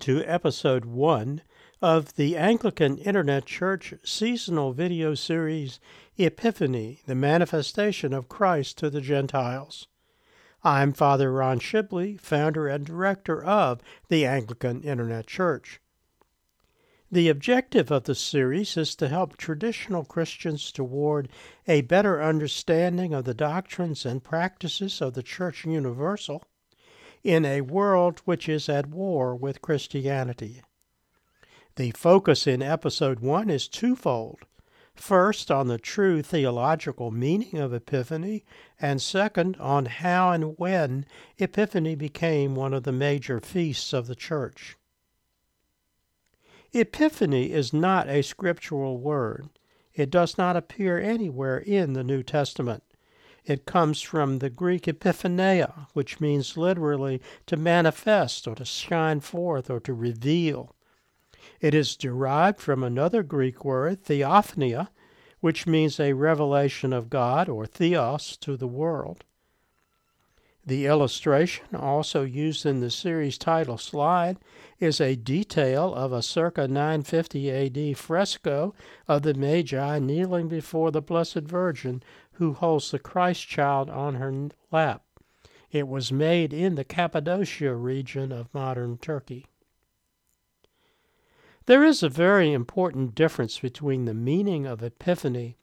To episode one of the Anglican Internet Church seasonal video series Epiphany, the Manifestation of Christ to the Gentiles. I'm Father Ron Shipley, founder and director of the Anglican Internet Church. The objective of the series is to help traditional Christians toward a better understanding of the doctrines and practices of the Church Universal in a world which is at war with Christianity. The focus in episode 1 is twofold. First, on the true theological meaning of Epiphany, and second, on how and when Epiphany became one of the major feasts of the Church. Epiphany is not a scriptural word. It does not appear anywhere in the New Testament. It comes from the Greek epiphaneia, which means literally to manifest or to shine forth or to reveal. It is derived from another Greek word, theophania, which means a revelation of God or theos to the world. The illustration, also used in the series title slide, is a detail of a circa 950 AD fresco of the Magi kneeling before the Blessed Virgin who holds the Christ child on her lap. It was made in the Cappadocia region of modern Turkey. There is a very important difference between the meaning of Epiphany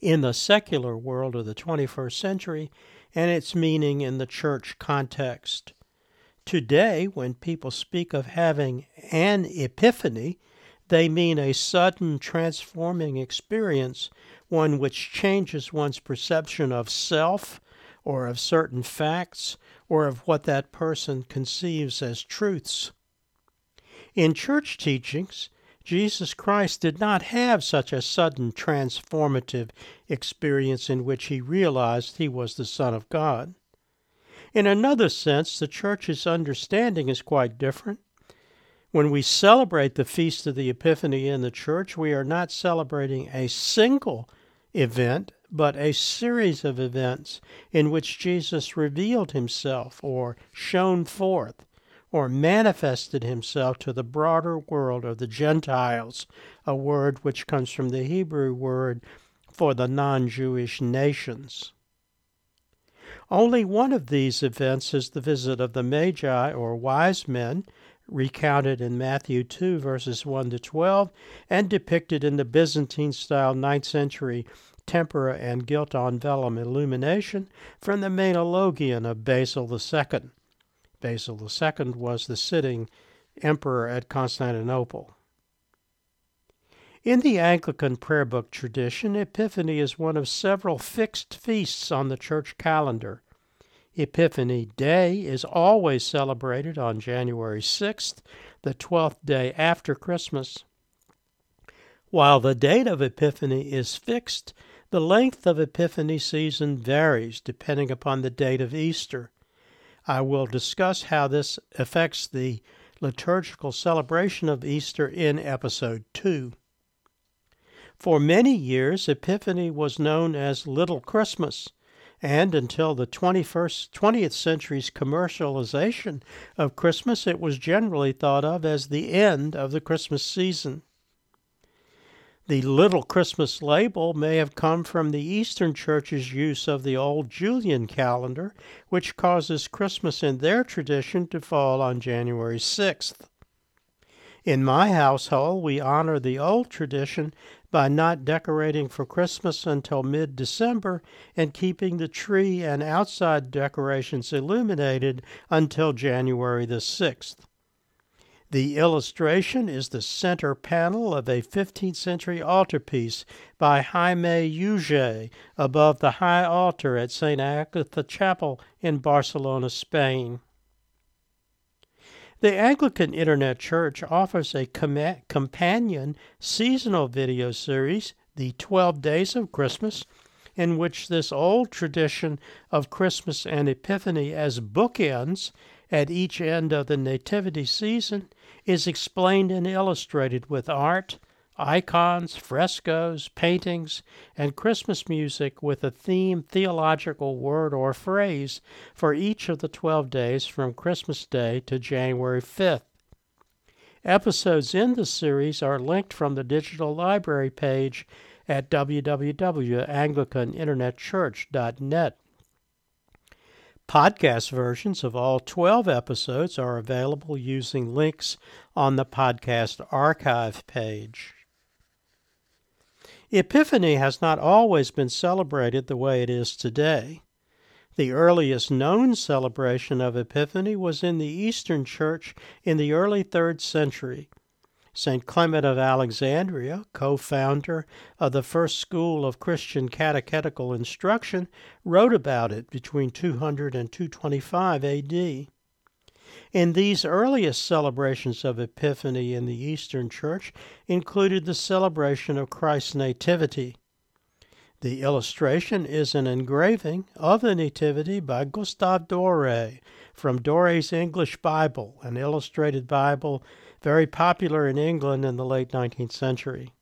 in the secular world of the 21st century and its meaning in the church context. Today, when people speak of having an epiphany, they mean a sudden transforming experience one which changes one's perception of self or of certain facts or of what that person conceives as truths. In church teachings, Jesus Christ did not have such a sudden transformative experience in which he realized he was the Son of God. In another sense, the church's understanding is quite different. When we celebrate the Feast of the Epiphany in the church, we are not celebrating a single event, but a series of events in which Jesus revealed himself or shone forth or manifested himself to the broader world of the Gentiles, a word which comes from the Hebrew word for the non Jewish nations. Only one of these events is the visit of the Magi or wise men recounted in Matthew 2, verses 1 to 12, and depicted in the Byzantine style 9th century tempera and gilt on vellum illumination from the Menologion of Basil II. Basil II was the sitting emperor at Constantinople. In the Anglican prayer book tradition, Epiphany is one of several fixed feasts on the church calendar. Epiphany Day is always celebrated on January 6th, the 12th day after Christmas. While the date of Epiphany is fixed, the length of Epiphany season varies depending upon the date of Easter. I will discuss how this affects the liturgical celebration of Easter in episode 2. For many years, Epiphany was known as Little Christmas and until the 21st, 20th century's commercialization of Christmas, it was generally thought of as the end of the Christmas season. The Little Christmas label may have come from the Eastern Church's use of the old Julian calendar, which causes Christmas in their tradition to fall on January 6th. In my household, we honor the old tradition by not decorating for Christmas until mid December and keeping the tree and outside decorations illuminated until January the 6th. The illustration is the center panel of a 15th century altarpiece by Jaime Huguet above the high altar at St. Agatha Chapel in Barcelona, Spain. The Anglican Internet Church offers a com- companion seasonal video series, The 12 Days of Christmas, in which this old tradition of Christmas and Epiphany as bookends at each end of the Nativity season is explained and illustrated with art, icons, frescoes, paintings, and Christmas music with a theme theological word or phrase for each of the 12 days from Christmas Day to January 5th. Episodes in the series are linked from the digital library page at www.anglicaninternetchurch.net. Podcast versions of all 12 episodes are available using links on the podcast archive page. Epiphany has not always been celebrated the way it is today. The earliest known celebration of Epiphany was in the Eastern Church in the early 3rd century. St. Clement of Alexandria, co founder of the first school of Christian catechetical instruction, wrote about it between 200 and 225 AD. In these earliest celebrations of Epiphany in the Eastern Church included the celebration of Christ's Nativity. The illustration is an engraving of the Nativity by Gustave Doré from Doré's English Bible, an illustrated Bible very popular in England in the late 19th century.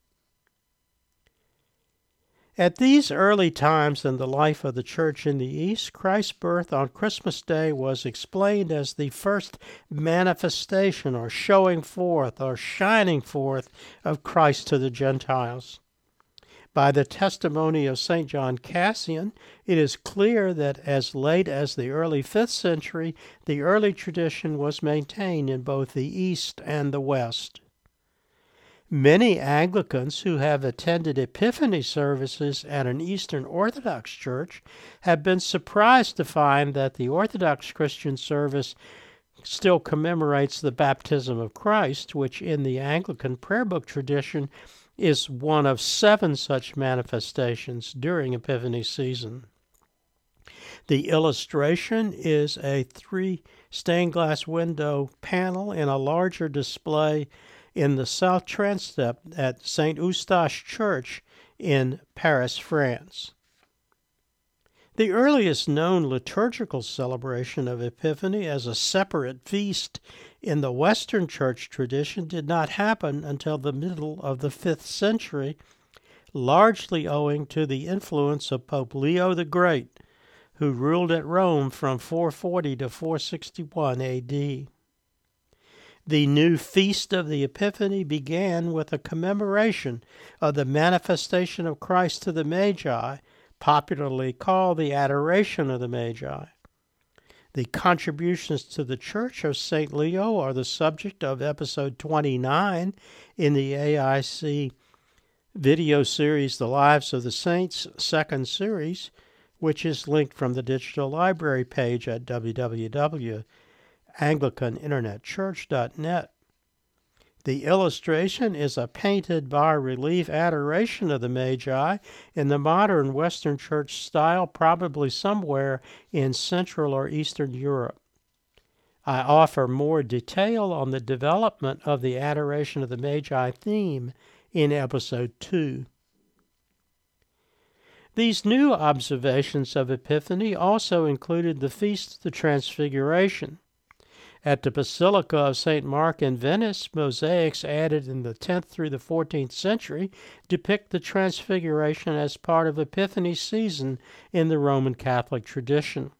At these early times in the life of the Church in the East, Christ's birth on Christmas Day was explained as the first manifestation or showing forth or shining forth of Christ to the Gentiles. By the testimony of St. John Cassian, it is clear that as late as the early 5th century, the early tradition was maintained in both the East and the West. Many Anglicans who have attended Epiphany services at an Eastern Orthodox church have been surprised to find that the Orthodox Christian service still commemorates the baptism of Christ, which in the Anglican prayer book tradition is one of seven such manifestations during Epiphany season. The illustration is a three stained glass window panel in a larger display in the south transept at St. Eustache Church in Paris, France. The earliest known liturgical celebration of Epiphany as a separate feast in the Western church tradition did not happen until the middle of the 5th century, largely owing to the influence of Pope Leo the Great, who ruled at Rome from 440 to 461 AD. The new Feast of the Epiphany began with a commemoration of the manifestation of Christ to the Magi popularly called the Adoration of the Magi. The contributions to the Church of St. Leo are the subject of episode 29 in the AIC video series, The Lives of the Saints, second series, which is linked from the digital library page at www.anglicaninternetchurch.net. The illustration is a painted bas relief adoration of the Magi in the modern Western Church style, probably somewhere in Central or Eastern Europe. I offer more detail on the development of the Adoration of the Magi theme in Episode 2. These new observations of Epiphany also included the Feast of the Transfiguration. At the Basilica of St. Mark in Venice, mosaics added in the 10th through the 14th century depict the Transfiguration as part of Epiphany season in the Roman Catholic tradition.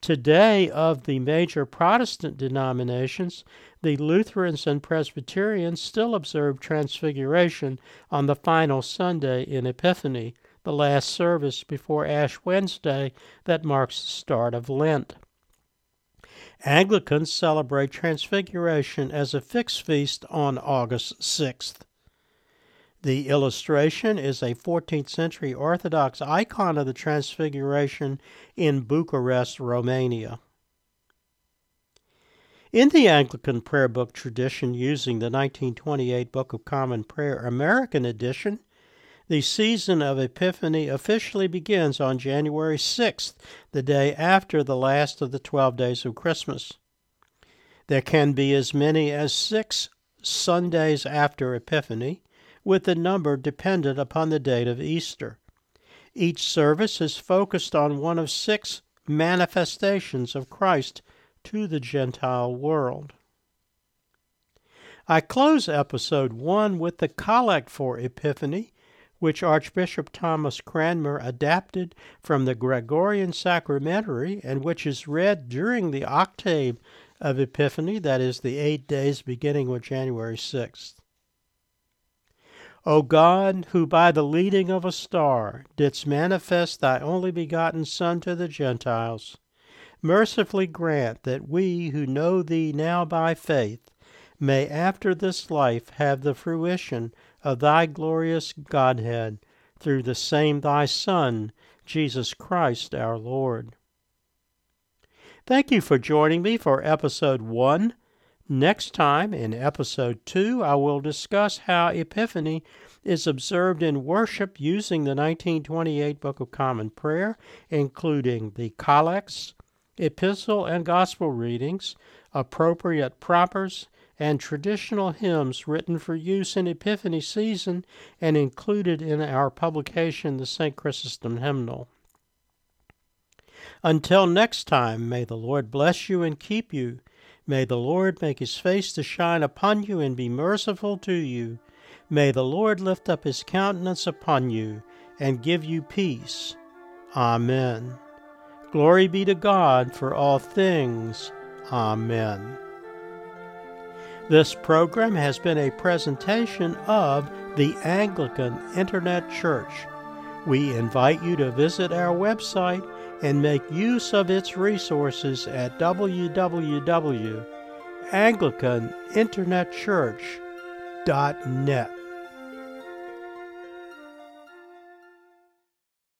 Today, of the major Protestant denominations, the Lutherans and Presbyterians still observe Transfiguration on the final Sunday in Epiphany, the last service before Ash Wednesday that marks the start of Lent. Anglicans celebrate Transfiguration as a fixed feast on August 6th. The illustration is a 14th century Orthodox icon of the Transfiguration in Bucharest, Romania. In the Anglican prayer book tradition using the 1928 Book of Common Prayer American edition, the season of Epiphany officially begins on January 6th, the day after the last of the 12 days of Christmas. There can be as many as six Sundays after Epiphany, with the number dependent upon the date of Easter. Each service is focused on one of six manifestations of Christ to the Gentile world. I close episode 1 with the collect for Epiphany which Archbishop Thomas Cranmer adapted from the Gregorian Sacramentary and which is read during the octave of Epiphany, that is, the eight days beginning with January 6th. O God, who by the leading of a star didst manifest thy only begotten Son to the Gentiles, mercifully grant that we who know thee now by faith may after this life have the fruition of thy glorious Godhead through the same thy Son, Jesus Christ our Lord. Thank you for joining me for episode 1. Next time, in episode 2, I will discuss how Epiphany is observed in worship using the 1928 Book of Common Prayer, including the collects, epistle and gospel readings, appropriate propers, and traditional hymns written for use in Epiphany season and included in our publication, the St. Chrysostom Hymnal. Until next time, may the Lord bless you and keep you. May the Lord make his face to shine upon you and be merciful to you. May the Lord lift up his countenance upon you and give you peace. Amen. Glory be to God for all things. Amen. This program has been a presentation of the Anglican Internet Church. We invite you to visit our website and make use of its resources at www.anglicaninternetchurch.net.